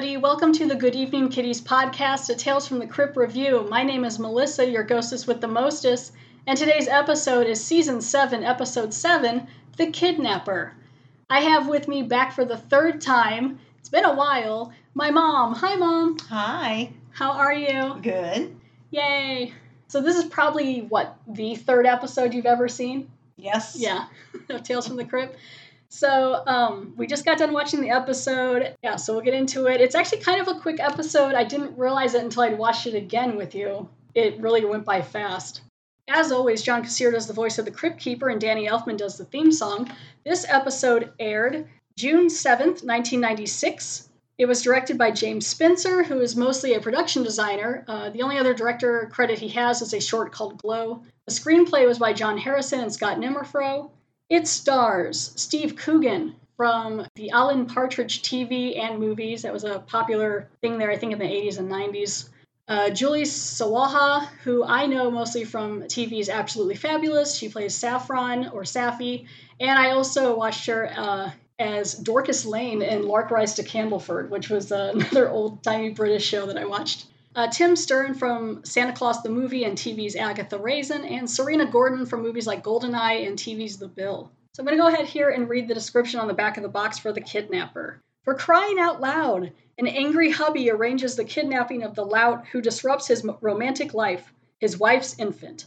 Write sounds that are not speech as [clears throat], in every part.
everybody. Welcome to the Good Evening Kiddies podcast, a Tales from the Crypt review. My name is Melissa, your ghostess with the mostest, and today's episode is season 7, episode 7 The Kidnapper. I have with me back for the third time, it's been a while, my mom. Hi, mom. Hi. How are you? Good. Yay. So, this is probably what, the third episode you've ever seen? Yes. Yeah, [laughs] of Tales from the Crypt. So um, we just got done watching the episode. Yeah, so we'll get into it. It's actually kind of a quick episode. I didn't realize it until I'd watched it again with you. It really went by fast. As always, John Kassir does the voice of the Crypt Keeper and Danny Elfman does the theme song. This episode aired June 7th, 1996. It was directed by James Spencer, who is mostly a production designer. Uh, the only other director credit he has is a short called Glow. The screenplay was by John Harrison and Scott Nimerfro. It stars Steve Coogan from the Alan Partridge TV and movies. That was a popular thing there, I think, in the 80s and 90s. Uh, Julie Sawalha, who I know mostly from TV's Absolutely Fabulous. She plays Saffron or Saffy. And I also watched her uh, as Dorcas Lane in Lark Rise to Candleford, which was uh, [laughs] another old timey British show that I watched. Uh, Tim Stern from Santa Claus the Movie and TV's Agatha Raisin, and Serena Gordon from movies like Goldeneye and TV's The Bill. So I'm going to go ahead here and read the description on the back of the box for the kidnapper. For crying out loud, an angry hubby arranges the kidnapping of the lout who disrupts his romantic life, his wife's infant.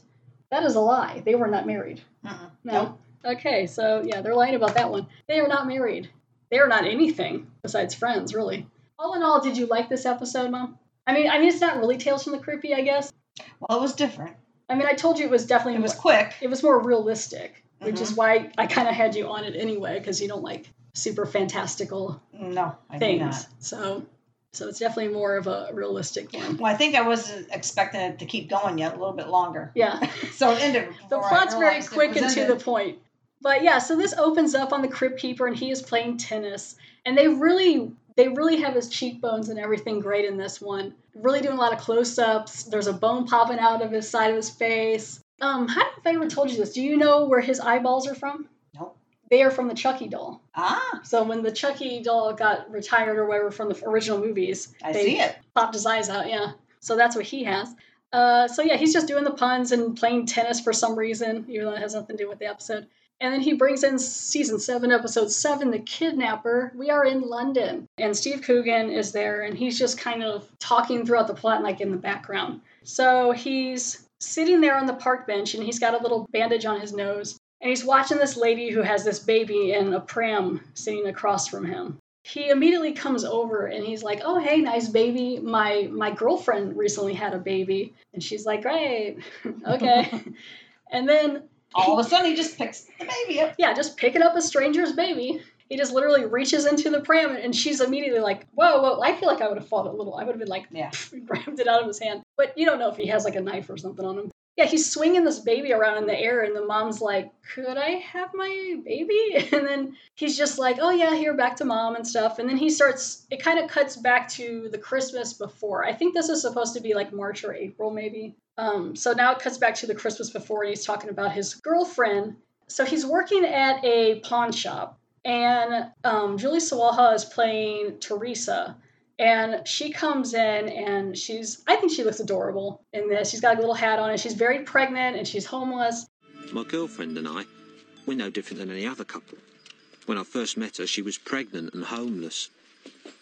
That is a lie. They were not married. Uh-uh. No. Okay, so yeah, they're lying about that one. They are not married. They are not anything besides friends, really. All in all, did you like this episode, Mom? I mean, I mean, it's not really Tales from the Creepy, I guess. Well, it was different. I mean, I told you it was definitely It was more, quick. it was more realistic, which is Mhm. why I kind of had you on it anyway because you don't like super fantastical No, I things. not. So, so it's definitely more of a realistic one. Well, I think I wasn't expecting it to keep going yet a little bit longer. Yeah. [laughs] So it ended. the plot's very quick and to the point. But yeah, so this opens up on the Crypt Keeper, and he is playing tennis, and they really, they really have his cheekbones and everything great in this one. Really doing a lot of close-ups. There's a bone popping out of his side of his face. Um, I don't know if I ever told you this. Do you know where his eyeballs are from? Nope. They are from the Chucky doll. Ah, So when the Chucky doll got retired or whatever from the original movies, I they see it. popped his eyes out. Yeah. So that's what he has. Uh, so yeah, he's just doing the puns and playing tennis for some reason, even though it has nothing to do with the episode. And then he brings in season seven, episode seven, The Kidnapper. We are in London. And Steve Coogan is there, and he's just kind of talking throughout the plot, like in the background. So he's sitting there on the park bench, and he's got a little bandage on his nose. And he's watching this lady who has this baby in a pram sitting across from him he immediately comes over and he's like, "Oh, hey, nice baby. My my girlfriend recently had a baby." And she's like, "Great, [laughs] okay." [laughs] and then All of a sudden, he just picks the baby up. yeah, just picking up a stranger's baby. He just literally reaches into the pram and she's immediately like, "Whoa, whoa!" I feel like I would have fought a little. I would have been like, Yeah. [laughs] grabbed it out of his hand. But you don't know if he has like a knife or something on him. Yeah, he's swinging this baby around in the air, and the mom's like, Could I have my baby? [laughs] And then he's just like, Oh, yeah, here, back to mom and stuff. And then he starts, it kind of cuts back to the Christmas before. I think this is supposed to be like March or April, maybe. Um, so now it cuts back to the Christmas before, he's talking about his girlfriend. So he's working at a pawn shop, and um, Julie Sawalha is playing Teresa and she comes in and she's i think she looks adorable in this she's got a little hat on and she's very pregnant and she's homeless My girlfriend and I, we're no different than any other couple. When I first met her, she was pregnant and homeless.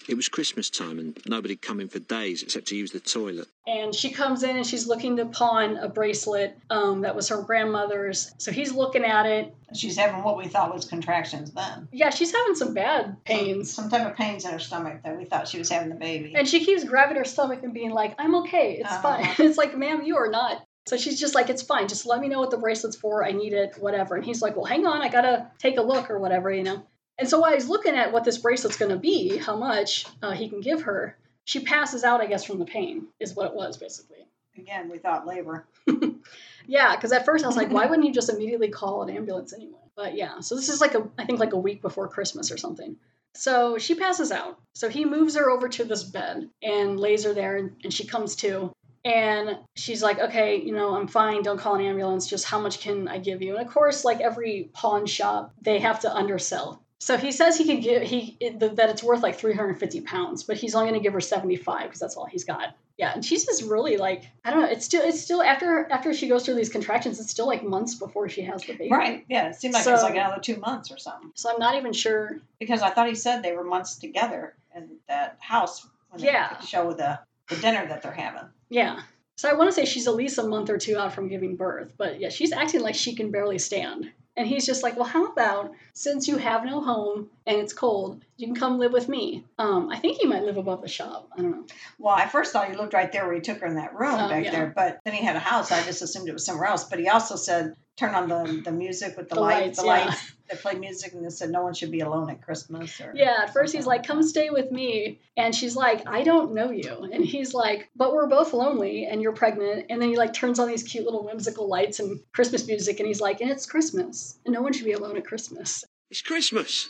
It was Christmas time and nobody'd come in for days except to use the toilet. and she comes in and she's looking to pawn a bracelet um, that was her grandmother's so he's looking at it She's having what we thought was contractions then. yeah she's having some bad pains Some type of pains in her stomach that we thought she was having the baby. and she keeps grabbing her stomach and being like i'm okay it's Uh-huh. fine [laughs] it's like ma'am you are not so she's just like it's fine just let me know what the bracelet's for i need it whatever and he's like well hang on i gotta take a look or whatever you know and so while he's looking at what this bracelet's gonna be how much uh, he can give her she passes out i guess from the pain is what it was basically. Again, we thought labor. [laughs] [laughs] yeah because at first i was like why wouldn't you just immediately call an ambulance anyway? But yeah so this is like a i think like a week before christmas or something. So she passes out. So he moves her over to this bed and lays her there and, and she comes to and she's like okay you know i'm fine don't call an ambulance just how much can i give you? And of course like every pawn shop they have to undersell So he says he could give he that it's worth like 350 pounds, but he's only going to give her 75 because that's all he's got. Yeah, and she's just really like I don't know. It's still it's still after after she goes through these contractions, it's still like months before she has the baby. Right. Yeah. It seemed like it was like another two months or something. So I'm not even sure. Because I thought he said they were months together in that house when they Yeah. show the, the dinner that they're having. Yeah. So I want to say she's at least a month or two out from giving birth, but yeah, she's acting like she can barely stand. And he's just like, well, how about since you have no home and it's cold, you can come live with me. Um, I think he might live above the shop. I don't know. Well, I first thought he lived right there where he took her in that room Oh, back yeah. there, but then he had a house. I just assumed it was somewhere else. But he also said, turn on the, the music with the, The light, lights, the yeah. lights they play music, and they said no one should be alone at Christmas. Or Yeah, at first he's like, come stay with me. And she's like, I don't know you. [laughs] And he's like, but we're both lonely and you're pregnant. And then he like turns on these cute little whimsical lights and Christmas music. And he's like, and it's Christmas. And no one should be alone at Christmas. It's Christmas.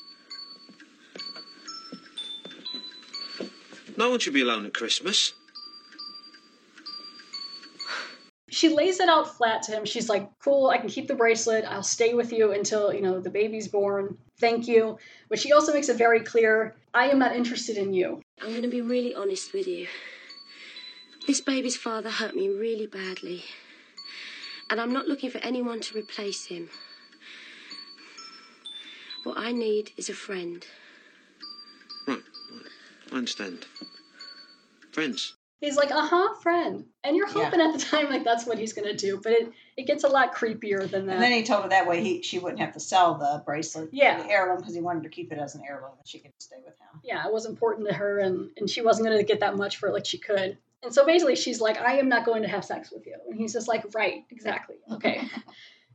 No one should be alone at Christmas. She lays it out flat to him. She's like, "Cool, I can keep the bracelet. I'll stay with you until, you know, the baby's born. Thank you." But she also makes it very clear, "I am not interested in you." I'm going to be really honest with you. This baby's father hurt me really badly. And I'm not looking for anyone to replace him. What I need is a friend. Right, right. I understand. Friends. He's like, "Uh-huh, friend." And you're Yeah. hoping at the time like that's what he's going to do, but it it gets a lot creepier than that. And then he told her that way he she wouldn't have to sell the bracelet, Yeah. the heirloom, because he wanted to keep it as an heirloom and she could stay with him. yeah, it was important to her and and she wasn't going to get that much for it like she could. And so basically she's like, "I am not going to have sex with you." And he's just like, "Right, exactly. Okay." [laughs]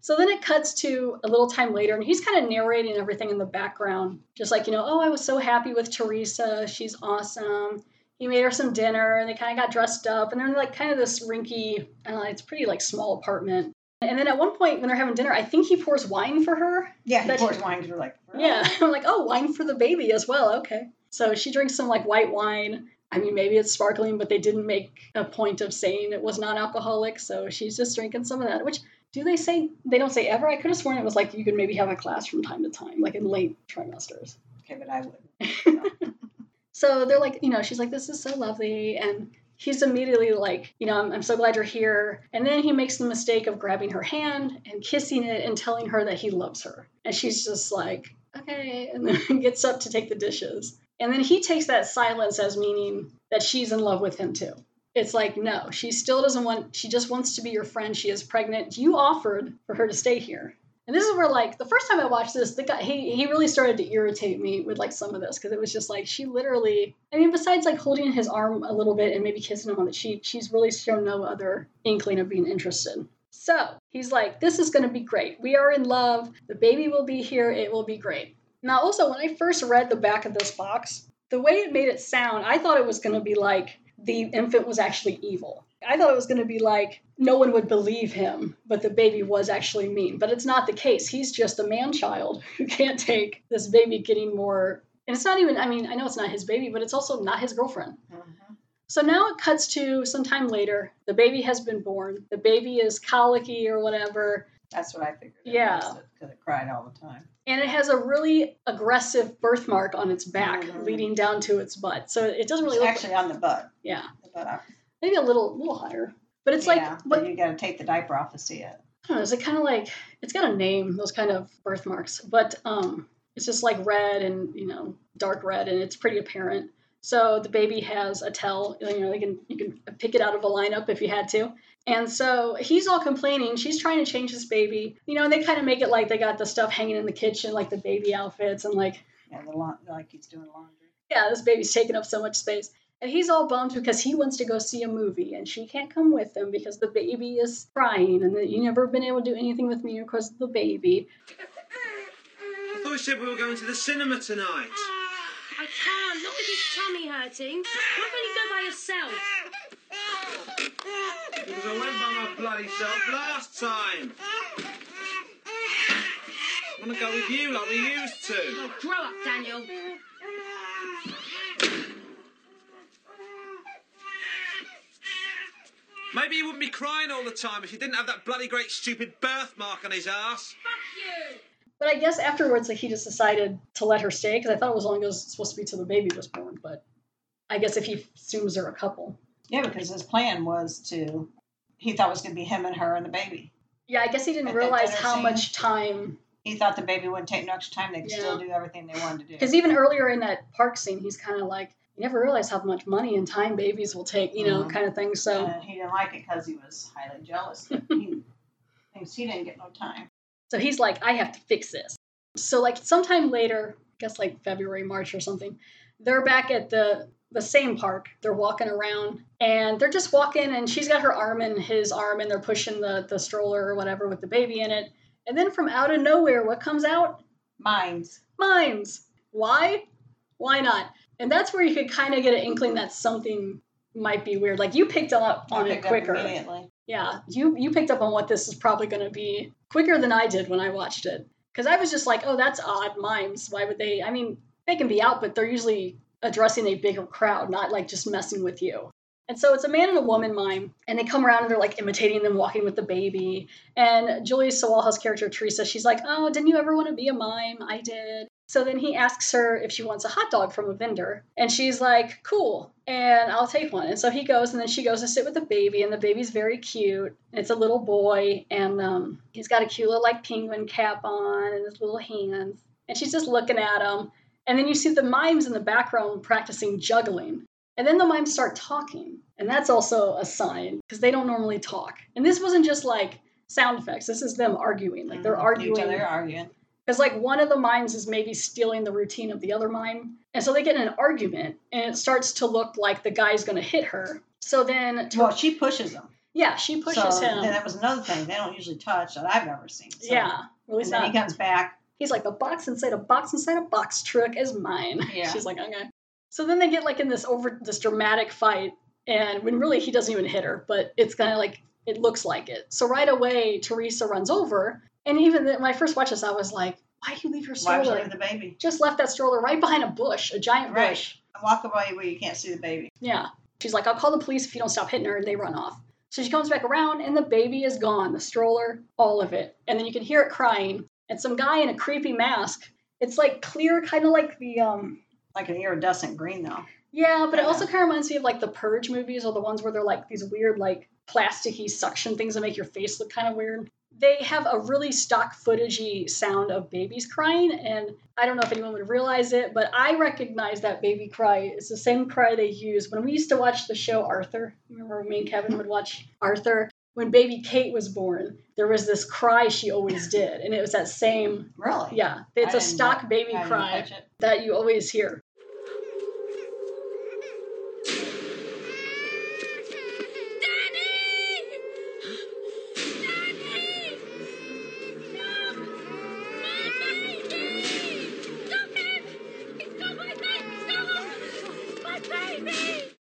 So then it cuts to a little time later, and he's kind of narrating everything in the background, just like, you know, oh, I was so happy with Teresa. She's awesome. He made her some dinner, and they kind of got dressed up, and they're in like kind of this rinky, I it's pretty like small apartment. And then at one point when they're having dinner, I think he pours wine for her. Yeah, he That- pours wine because we're like, [laughs] Yeah, I'm like, oh, wine for the baby as well. Okay. So she drinks some like white wine. I mean, maybe it's sparkling, but they didn't make a point of saying it was non-alcoholic, so she's just drinking some of that. Which do they say? They don't say ever. I could have sworn it was like you could maybe have a class from time to time, like in late trimesters. Okay, but I wouldn't. [laughs] So they're like, you know, she's like, this is so lovely. And he's immediately like, you know, I'm, I'm so glad you're here. And then he makes the mistake of grabbing her hand and kissing it and telling her that he loves her. And she's just like, okay. And then [laughs] gets up to take the dishes. And then he takes that silence as meaning that she's in love with him too. It's like, no, she still doesn't want, she just wants to be your friend. She is pregnant. You offered for her to stay here. And this is where, like, the first time I watched this, the guy he he really started to irritate me with like some of this because it was just like she literally. I mean, besides like holding his arm a little bit and maybe kissing him on the cheek, she's really shown no other inkling of being interested. So he's like, "This is going to be great. We are in love. The baby will be here. It will be great." Now, also, when I first read the back of this box, the way it made it sound, I thought it was going to be like the infant was actually evil. I thought it was going to be like no one would believe him, but the baby was actually mean. But it's not the case. He's just a man child who [laughs] can't take this baby getting more. And it's not even, I mean, I know it's not his baby, but it's also not his girlfriend. Mhm. So now it cuts to some time later. The baby has been born. The baby is colicky or whatever. That's what I figured. Yeah. Because it cried all the time. And it has a really aggressive birthmark on its back Mhm. leading down to its butt. So it doesn't really It's look actually on the butt. yeah, The butt maybe a little a little higher. But it's yeah, like but but you got to take the diaper off to see it. I don't know, is it kind of like it's got a name, those kind of birthmarks, but um, it's just like red and you know dark red, and it's pretty apparent. So the baby has a tell, you know, they can you can pick it out of a lineup if you had to. And so he's all complaining. She's trying to change his baby, you know, and they kind of make it like they got the stuff hanging in the kitchen, like the baby outfits, and like Yeah, the laun- like he's doing laundry. yeah, this baby's taking up so much space. And he's all bummed because he wants to go see a movie and she can't come with him because the baby is crying and that you never been able to do anything with me because of the baby. I thought you said we were going to the cinema tonight. Ah, I can't, not with his tummy hurting. Why don't you go by yourself? Because I went by my bloody self last time. I want to go with you like we used to. Oh, grow up, Daniel. Maybe he wouldn't be crying all the time if he didn't have that bloody great stupid birthmark on his ass. Fuck you! But I guess afterwards, like, he just decided to let her stay because I thought it was only goes, supposed to be till the baby was born. But I guess if he assumes they're a couple. Yeah, because his plan was to. He thought it was going to be him and her and the baby. Yeah, I guess he didn't At that realize dinner how scene? much time. He thought the baby wouldn't take no extra time. They could still do everything they wanted to do. Because even earlier in that park scene, he's kind of like, you never realize how much money and time babies will take, you know, Mhm. kind of thing. So. And he didn't like it because he was highly jealous. that he [laughs] thinks he didn't get no time. So he's like, I have to fix this. So like sometime later, I guess like February, March or something, they're back at the the same park. They're walking around and they're just walking and she's got her arm in his arm and they're pushing the, the stroller or whatever with the baby in it. And then from out of nowhere, what comes out? Minds. Mimes. Why? Why not? And that's where you could kind of get an inkling that something might be weird. Like you picked up on it quicker. immediately. Yeah, you you picked up on what this is probably going to be quicker than I did when I watched it. Because I was just like, oh, that's odd. Mimes. Why would they? I mean, they can be out, but they're usually addressing a bigger crowd, not like just messing with you. And so it's a man and a woman mime, and they come around and they're like imitating them walking with the baby. And Julia Sawalha's character Teresa, she's like, "Oh, didn't you ever want to be a mime? I did." So then he asks her if she wants a hot dog from a vendor, and she's like, "Cool." And I'll take one. And so he goes, and then she goes to sit with the baby, and the baby's very cute. It's a little boy, and um, he's got a cute little like penguin cap on, and his little hands. And she's just looking at him. And then you see the mimes in the background practicing juggling. And then the mimes start talking. And that's also a sign because they don't normally talk. And this wasn't just like sound effects, this is them arguing. Like they're Mhm. arguing. Each other arguing. Because like one of the mimes is maybe stealing the routine of the other mime. And so they get in an argument and it starts to look like the guy's gonna hit her. So then Well, she pushes him. yeah, she pushes so him. And that was another thing. They don't usually touch that I've ever seen. So, yeah. Well, And then not. he comes back. He's like, the box inside a box inside a box truck is mine. [laughs] Yeah. She's like, okay. So then they get like in this over this dramatic fight, and when really he doesn't even hit her, but it's kind of like it looks like it. So right away, Teresa runs over, and even then, when I first watched this, I was like, why do you leave your Why would you stroller? leave the baby? Just left that stroller right behind a bush, a giant Right. bush. Walk away where you can't see the baby. Yeah. She's like, I'll call the police if you don't stop hitting her, and they run off. So she comes back around, and the baby is gone, the stroller, all of it. And then you can hear it crying, and some guy in a creepy mask. It's like clear, kind of like the um. Like an iridescent green, though. Yeah, but it also kind of reminds me of like the Purge movies, or the ones where they're like these weird, like plasticky suction things that make your face look kind of weird. They have a really stock footagey sound of babies crying, and I don't know if anyone would realize it, but I recognize that baby cry. It's the same cry they use when we used to watch the show Arthur. Remember me and Kevin would watch Arthur? When baby Kate was born, there was this cry she always did, and it was that same, Really? yeah, it's I a didn't stock know- baby I didn't cry catch it. that you always hear. Danny Danny.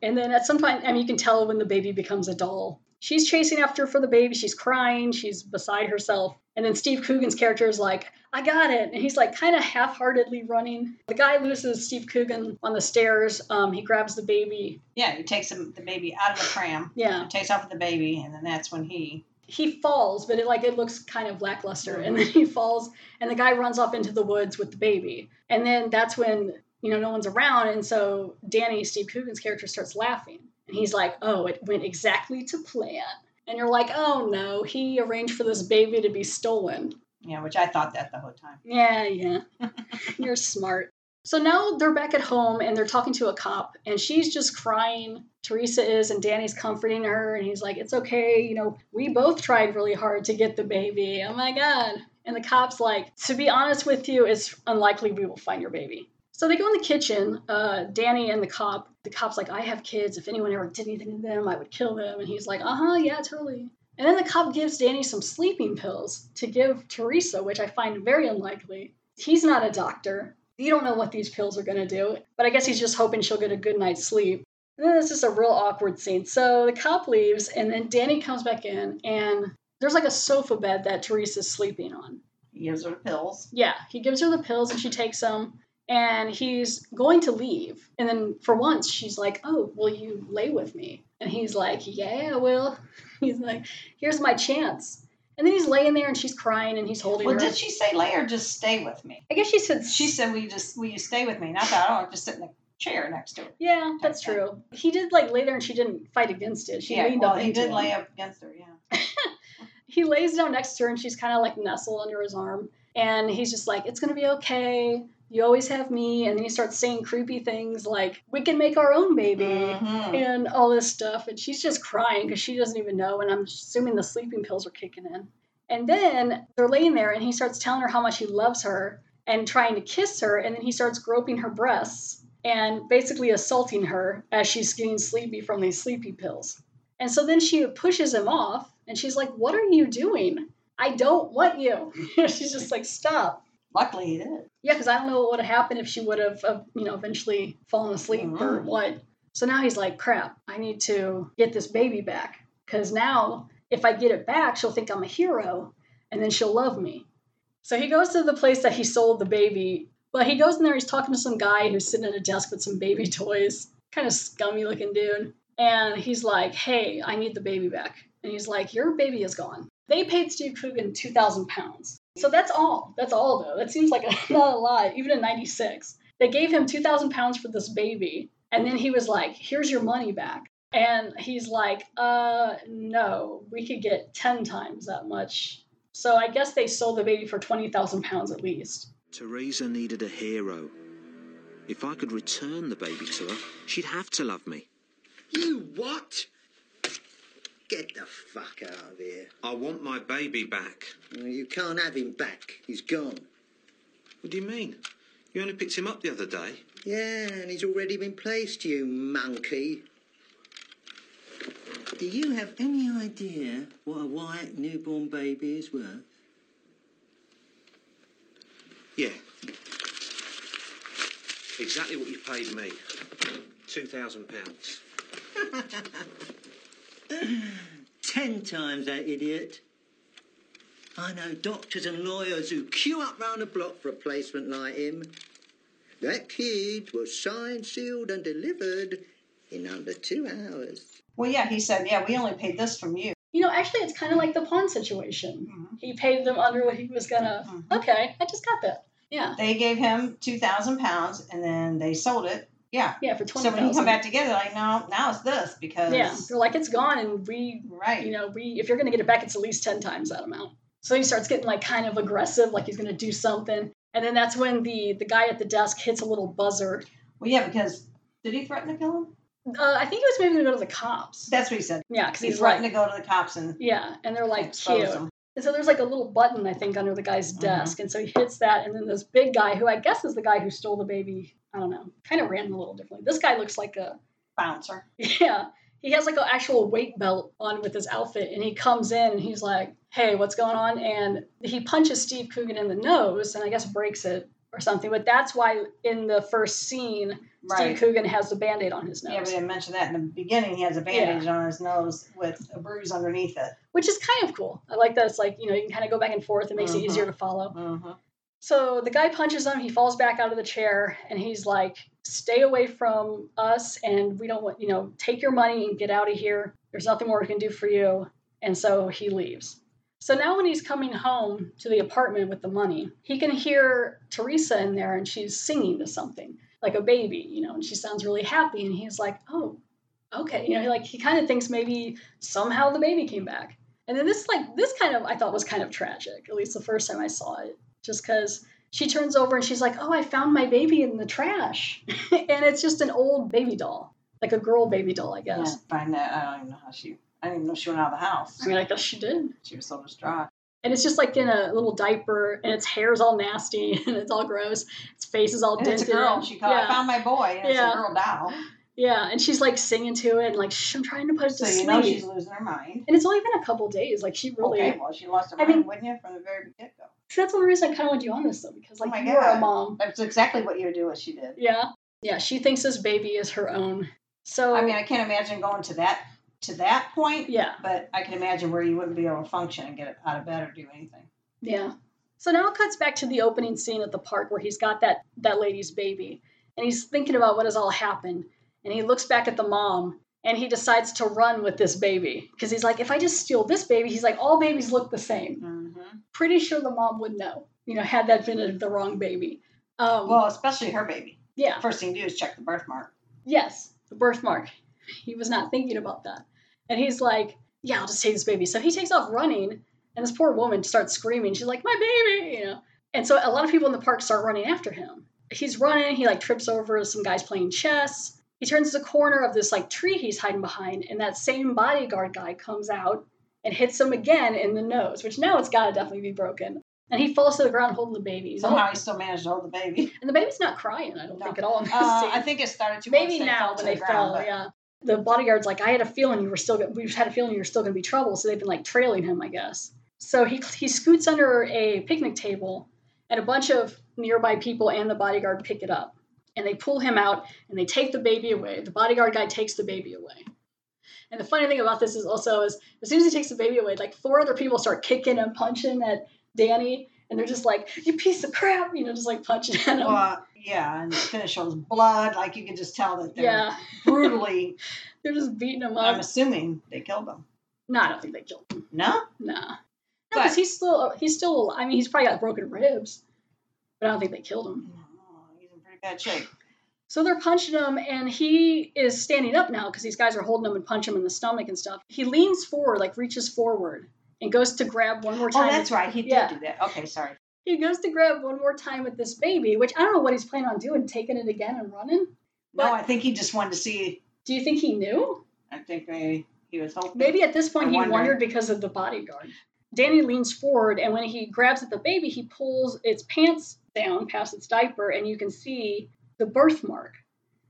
And then at some point, I mean, you can tell when the baby becomes a doll. She's chasing after for the baby. She's crying. She's beside herself. And then Steve Coogan's character is like, I got it. And he's like kind of half heartedly running. The guy loses Steve Coogan on the stairs. Um, he grabs the baby. Yeah, he takes him, the baby out of the pram. Yeah. Takes off with the baby, and then that's when he. He falls, but it like it looks kind of lackluster. And then he falls, and the guy runs off into the woods with the baby. And then that's when you know no one's around, and so Danny, Steve Coogan's character, starts laughing, and he's like, "Oh, it went exactly to plan." And you're like, "Oh no, he arranged for this baby to be stolen." Yeah, which I thought that the whole time. Yeah, yeah. [laughs] You're smart. So now they're back at home and they're talking to a cop, and she's just crying. Teresa is, and Danny's comforting her, and he's like, It's okay. You know, we both tried really hard to get the baby. Oh my God. And the cop's like, To be honest with you, it's unlikely we will find your baby. So they go in the kitchen, uh, Danny and the cop. The cop's like, I have kids. If anyone ever did anything to them, I would kill them. And he's like, Uh huh, yeah, totally. And then the cop gives Danny some sleeping pills to give Teresa, which I find very unlikely. He's not a doctor. You don't know what these pills are going to do, but I guess he's just hoping she'll get a good night's sleep. And then it's just a real awkward scene. So the cop leaves, and then Danny comes back in, and there's like a sofa bed that Teresa's sleeping on. He gives her the pills. Yeah, he gives her the pills, and she takes them, and he's going to leave. And then for once, she's like, Oh, will you lay with me? And he's like, Yeah, I will. [laughs] He's like, Here's my chance. And then he's laying there and she's crying and he's holding Well, her. Well, did she say lay or just stay with me? I guess she said She said, "Will you just will you stay with me?" Not that I don't just sit in the chair next to her. Yeah, that's Okay. true. He did like lay there and she didn't fight against it. She yeah, leaned well, he did him. lay up against her. Yeah. [laughs] He lays down next to her and she's kind of like nestled under his arm. And he's just like, it's going to be okay. You always have me. And then he starts saying creepy things like, we can make our own baby. Mhm. And all this stuff. And she's just crying because she doesn't even know. And I'm assuming the sleeping pills are kicking in. And then they're laying there and he starts telling her how much he loves her and trying to kiss her. And then he starts groping her breasts and basically assaulting her as she's getting sleepy from these sleepy pills. And so then she pushes him off and she's like, What are you doing? I don't want you. [laughs] she's just like, Stop. Luckily, he did. Yeah, because I don't know what would have happened if she would have, uh, you know, eventually fallen asleep or Mhm. what. So now he's like, crap, I need to get this baby back. Because now, if I get it back, she'll think I'm a hero and then she'll love me. So he goes to the place that he sold the baby, but he goes in there, he's talking to some guy who's sitting at a desk with some baby [laughs] toys, kind of scummy looking dude. And he's like, hey, I need the baby back. And he's like, your baby is gone. They paid Steve Coogan 2,000 pounds. So that's all. That's all, though. That seems like a, [laughs] not a lot, even in 96. They gave him 2,000 pounds for this baby. And then he was like, here's your money back. And he's like, uh, no, we could get 10 times that much. So I guess they sold the baby for 20,000 pounds at least. Teresa needed a hero. If I could return the baby to her, she'd have to love me. You what? Get the fuck out of here. I want my baby back. You can't have him back. He's gone. What do you mean? You only picked him up the other day. Yeah, and he's already been placed, you monkey. Do you have any idea what a white newborn baby is worth? Yeah. Exactly what you paid me. Two thousand pounds. [laughs] [clears throat] Ten times that idiot. I know doctors and lawyers who queue up round the block for a placement like him. That kid was signed, sealed, and delivered in under two hours. Well, yeah, he said, yeah, we only paid this from you. You know, actually, it's kind of like the pawn situation. Mhm. He paid them under what he was gonna. Mhm. Okay, I just got that. Yeah, They gave him two thousand pounds, and then they sold it. Yeah. yeah, for twenty So when you come back together, like, no, now it's this because yeah, they're like it's gone, and we, right. you know, we if you're gonna get it back, it's at least ten times that amount. So he starts getting like kind of aggressive, like he's gonna do something, and then that's when the the guy at the desk hits a little buzzer. well, yeah, because did he threaten to kill him? Uh, I think he was maybe gonna go to the cops. That's what he said. Yeah, because He he's threatened like, to go to the cops and yeah, and they're like cute. him. And so there's like a little button, I think, under the guy's Mhm. desk. And so he hits that. And then this big guy, who I guess is the guy who stole the baby, I don't know, kind of ran a little differently. This guy looks like a, Bouncer. [laughs] yeah, he has like an actual weight belt on with his outfit. And he comes in and he's like, hey, what's going on? And he punches Steve Coogan in the nose and I guess breaks it or something. But that's why in the first scene, Right. Steve Coogan has the band aid on his nose. Yeah, we didn't mention that in the beginning. He has a bandage on his nose with a bruise underneath it. which is kind of cool. I like that it's like, you know, you can kind of go back and forth. It makes it Mhm. easier to follow. Mm-hmm. So the guy punches him, he falls back out of the chair, and he's like, Stay away from us, and we don't want, you know, take your money and get out of here. There's nothing more we can do for you. And so he leaves. So now when he's coming home to the apartment with the money, he can hear Teresa in there and she's singing to something, like a baby, you know, and she sounds really happy. And he's like, Oh, okay. You know, like he kind of thinks maybe somehow the baby came back. And then this, like, this kind of, I thought was kind of tragic, at least the first time I saw it just because she turns over and she's like, "Oh, I found my baby in the trash," [laughs] and it's just an old baby doll, like a girl baby doll, I Yeah, guess. find that. I don't even know how she. I didn't even know she went out of the house. I mean, I guess she did. she was so distraught. And it's just like in a little diaper, and its hair is all nasty [laughs] and it's all gross. Its face is all And dented. it's a girl. She called. yeah, I found my boy, and it's a girl doll. yeah, and she's like singing to it and like, Shh, I'm trying to put it So to you sleep. know she's losing her mind. and it's only been a couple days. Like she really. Okay, well she lost her I mind, mean- wouldn't you, from the very get go? So that's one reason I kind of want you on this though, because like Oh my you are a mom. That's exactly what you do. What she did. Yeah, yeah. She thinks this baby is her own. So I mean, I can't imagine going to that to that point. yeah. But I can imagine where you wouldn't be able to function and get out of bed or do anything. Yeah. So now it cuts back to the opening scene at the park where he's got that that lady's baby, and he's thinking about what has all happened, and he looks back at the mom, and he decides to run with this baby because he's like, if I just steal this baby, he's like, all babies look the same. Mm-hmm. Pretty sure the mom would know, you know, had that been the wrong baby. Um, Well, especially her baby. yeah, First thing to do is check the birthmark. yes, the birthmark. He was not thinking about that. And he's like, yeah, I'll just take this baby. So he takes off running, and this poor woman starts screaming. She's like, my baby, you know. And so a lot of people in the park start running after him. He's running, he like trips over some guys playing chess. He turns the corner of this like tree he's hiding behind, and that same bodyguard guy comes out and hits him again in the nose, which now it's gotta definitely be broken. And he falls to the ground holding the baby. He's Somehow he still managed to hold the baby. [laughs] and the baby's not crying, I don't No. think at all. Uh. I think it started to maybe now when to they the fell, but- yeah. The bodyguard's like, I had a feeling you were still. We just had a feeling you were still going to be trouble, so they've been like trailing him, I guess. So he he scoots under a picnic table, and a bunch of nearby people and the bodyguard pick it up, and they pull him out and they take the baby away. The bodyguard guy takes the baby away. And the funny thing about this is also is as soon as he takes the baby away, like four other people start kicking and punching at Danny, and they're just like, "You piece of crap," you know, just like punching at him. Well, yeah, and finish shows blood. Like you can just tell that they're yeah, brutally. [laughs] they're just beating him up. I'm assuming they killed him. No, I don't think they killed him. No. No, But- because he's still he's still. I mean, he's probably got broken ribs, but I don't think they killed him. Oh, in bad shape. So they're punching him, and he is standing up now because these guys are holding him and punch him in the stomach and stuff. He leans forward, like reaches forward, and goes to grab one more time. Oh, time. that's right. He did Yeah. do that. Okay, sorry. He goes to grab one more time with this baby, which I don't know what he's planning on doing, taking it again and running. No, I think he just wanted to see. Do you think he knew? I think maybe he was hoping. Maybe at this point I'm he wondered because of the bodyguard. Danny leans forward, and when he grabs at the baby, he pulls its pants down past its diaper, and you can see the birthmark.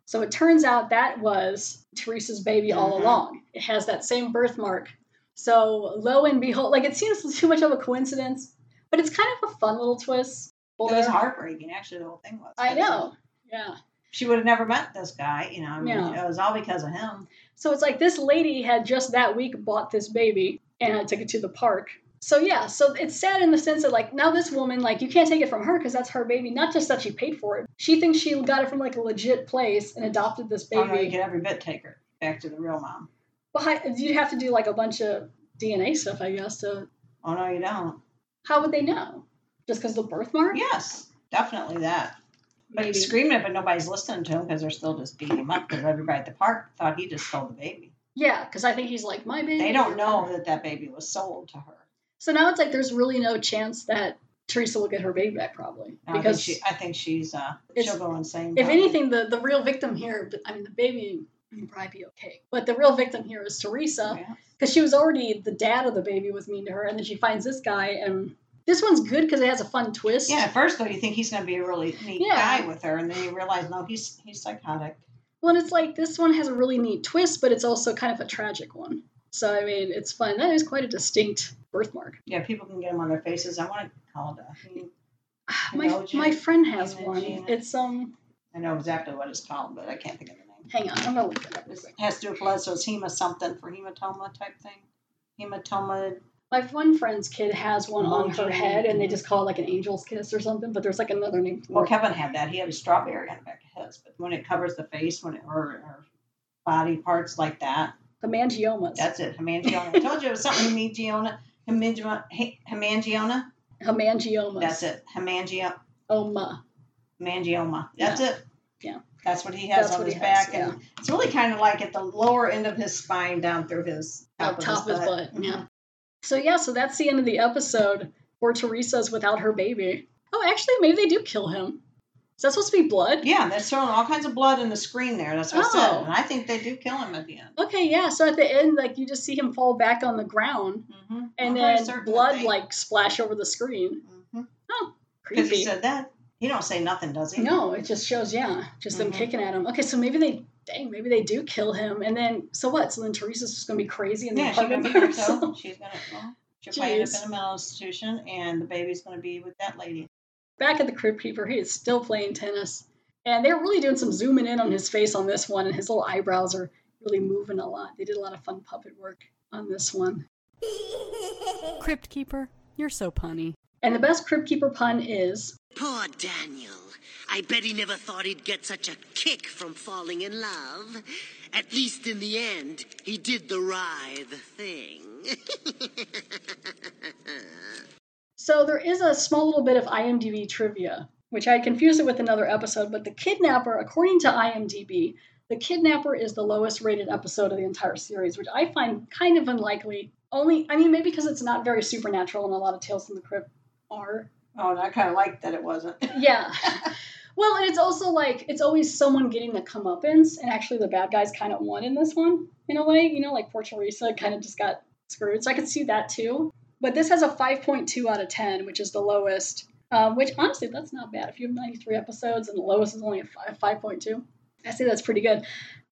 So it turns out that was Teresa's baby all Mhm. along. It has that same birthmark. So lo and behold, like it seems [laughs] too much of a coincidence, but it's kind of a fun little twist. It was heartbreaking. Actually, the whole thing was. I know. Yeah. She would have never met this guy. You know, I mean, Yeah. it was all because of him. So it's like this lady had just that week bought this baby and I took it to the park. So yeah, so it's sad in the sense that like now this woman like you can't take it from her because that's her baby. Not just that she paid for it. She thinks she got it from like a legit place and adopted this baby. Oh, no, you could every bit take her back to the real mom. Well, you'd have to do like a bunch of DNA stuff, I guess. To Oh no, you don't. how would they know? Just because the birthmark? Yes, definitely that. But Maybe. he's screaming, but nobody's listening to him because they're still just beating him up because everybody at the park thought he just stole the baby. Yeah, because I think he's like my baby. They don't know that that baby was sold to her. So now it's like there's really no chance that Teresa will get her baby back, probably I think because she, I think she's, uh, she'll go insane. if probably. anything, the, the real victim here, I mean, the baby would probably be okay. But the real victim here is Teresa, Yeah. because she was already the dad of the baby was mean to her, and then she finds this guy, and this one's good because it has a fun twist. Yeah, at first though, you think he's going to be a really neat Yeah. guy with her, and then you realize no, he's he's psychotic. Well, and it's like this one has a really neat twist, but it's also kind of a tragic one. So I mean, it's fun. That is quite a distinct birthmark. Yeah, people can get them on their faces. I want to call it [sighs] a. My my friend has one. It's um. I know exactly what it's called, but I can't think of the name. Hang on, I'm gonna look it up. It has to do with blood, so it's hema something for hematoma type thing. Hematoma. My one friend's kid has one on her head, and they just call it like an angel's kiss or something. But there's like another name for Well, it. Kevin had that. He had a strawberry on the back of his, but when it covers the face, when it or, or body parts like that, Hemangiomas. that's it. Hemangioma. I told you it was something hemangioma. Hemangioma. he- Hemangioma. Hemangiomas. That's it. Hemangioma. Oma. Hemangioma. That's it. Yeah. That's what he has That's on his has, back, and it's really kind of like at the lower end of his spine, down through his Top, top of his butt. Mhm. Yeah. So yeah, so that's the end of the episode where Teresa's without her baby. Oh, actually, maybe they do kill him. Is that supposed to be blood? Yeah, they're showing all kinds of blood in the screen there. That's what I Oh. said. And I think they do kill him at the end. Okay, yeah. So at the end, like you just see him fall back on the ground, Mm-hmm. and then blood like splash over the screen. Because Creepy. Because he said that. He don't say nothing, does he? No, it just shows, yeah, just them Mhm. kicking at him. Okay, so maybe they, dang, maybe they do kill him, and then so what? So then Teresa's just gonna be crazy and the Yeah, she's gonna be by there so herself. she's gonna. Well, she'll probably end up in a mental institution, and the baby's gonna be with that lady. Back at the Crypt Keeper, he is still playing tennis, and they're really doing some zooming in on his face on this one, and his little eyebrows are really moving a lot. They did a lot of fun puppet work on this one. [laughs] Crypt Keeper, you're so punny. And the best Crypt Keeper pun is Poor Daniel. I bet he never thought he'd get such a kick from falling in love. At least in the end, he did the writhe thing. [laughs] So there is a small little bit of IMDb trivia, which I confused it with another episode, but the kidnapper, according to IMDb, the kidnapper is the lowest rated episode of the entire series, which I find kind of unlikely. Only, I mean, maybe because it's not very supernatural, and a lot of Tales from the Crypt are. Oh, and I kind of liked that it wasn't. [laughs] Yeah. well, and it's also like it's always someone getting the comeuppance, and actually the bad guys kind of won in this one in a way. You know, like poor Teresa kind of just got screwed. So I could see that too. But this has a 5.2 out of 10, which is the lowest. Um, which honestly, that's not bad. If you have 93 episodes and the lowest is only a 5, 5.2, I say that's pretty good.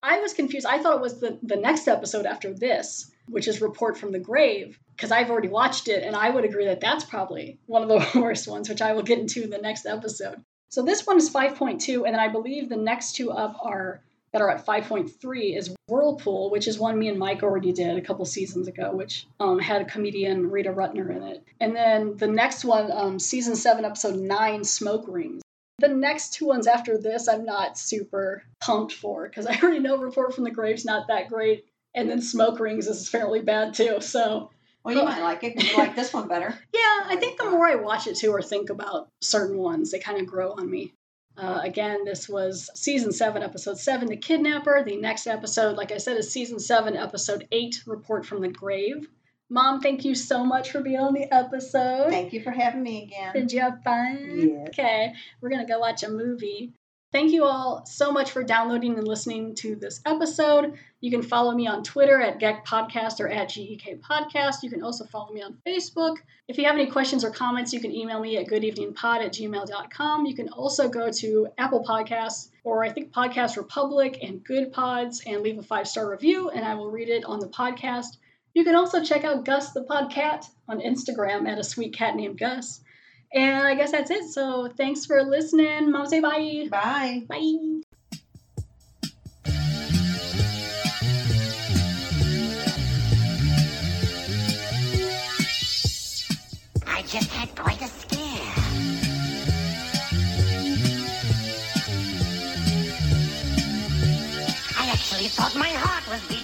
I was confused. I thought it was the, the next episode after this, which is Report from the Grave, because I've already watched it, and I would agree that that's probably one of the [laughs] worst ones, which I will get into in the next episode. So this one is 5.2, and then I believe the next two up are that are at 5.3 is Whirlpool, which is one me and Mike already did a couple seasons ago, which um, had comedian Rita Rudner in it. And then the next one, um, season seven, episode nine, Smoke Rings. The next two ones after this, I'm not super pumped for because [laughs] I already know Report from the Grave's not that great, and then Smoke Rings is fairly bad too. So Well, you might like it. you like this one better. [laughs] yeah, I think the more I watch it too or think about certain ones, they kind of grow on me. Uh, again, this was season seven, episode seven, The Kidnapper. The next episode, like I said, is season seven, episode eight, Report from the Grave. Mom, thank you so much for being on the episode. Thank you for having me again. Did you have fun? Yes. Okay, we're gonna go watch a movie. Thank you all so much for downloading and listening to this episode. You can follow me on Twitter at GEK Podcast or at GEK Podcast. You can also follow me on Facebook. If you have any questions or comments, you can email me at goodeveningpod at gmail.com. You can also go to Apple Podcasts or I think Podcast Republic and Good Pods and leave a five star review, and I will read it on the podcast. You can also check out Gus the Podcat on Instagram at a sweet cat named Gus. And I guess that's it. So thanks for listening. Mom say bye. Bye. Bye. I just had quite a scare. I actually thought my heart was beating.